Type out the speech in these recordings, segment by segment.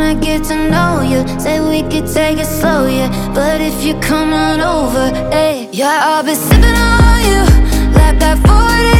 wanna get to know you. Say we could take it slow, yeah. But if you come on over, hey, yeah, I'll be sipping on you like that 40.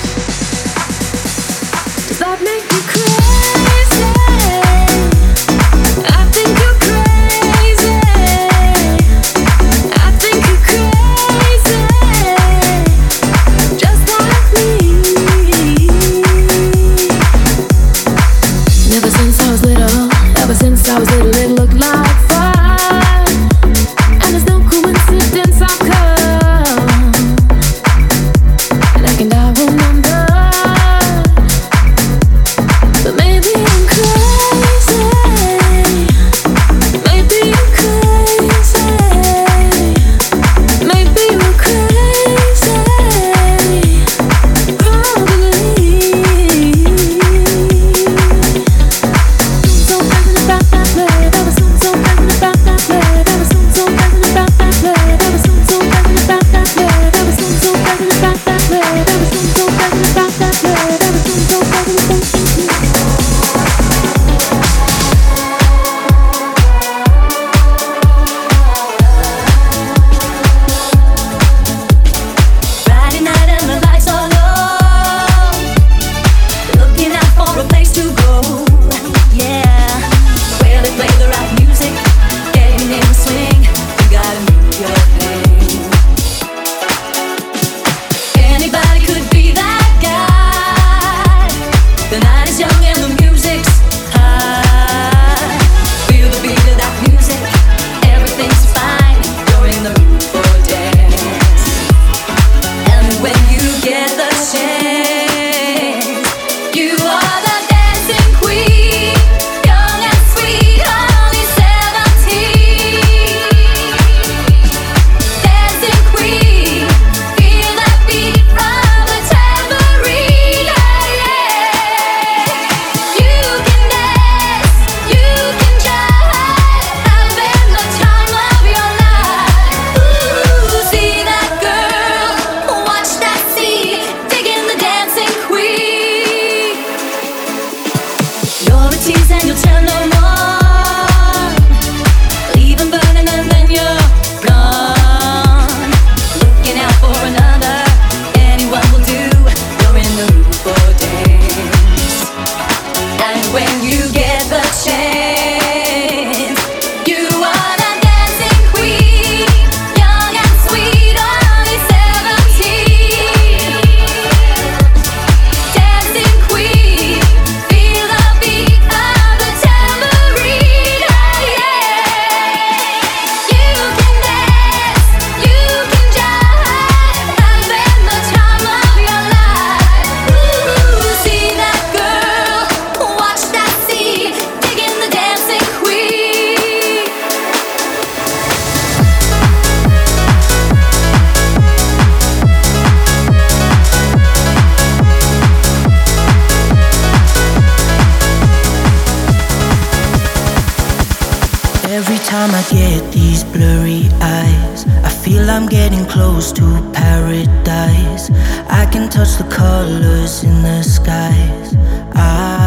when you I these blurry eyes, I feel I'm getting close to paradise. I can touch the colors in the skies. I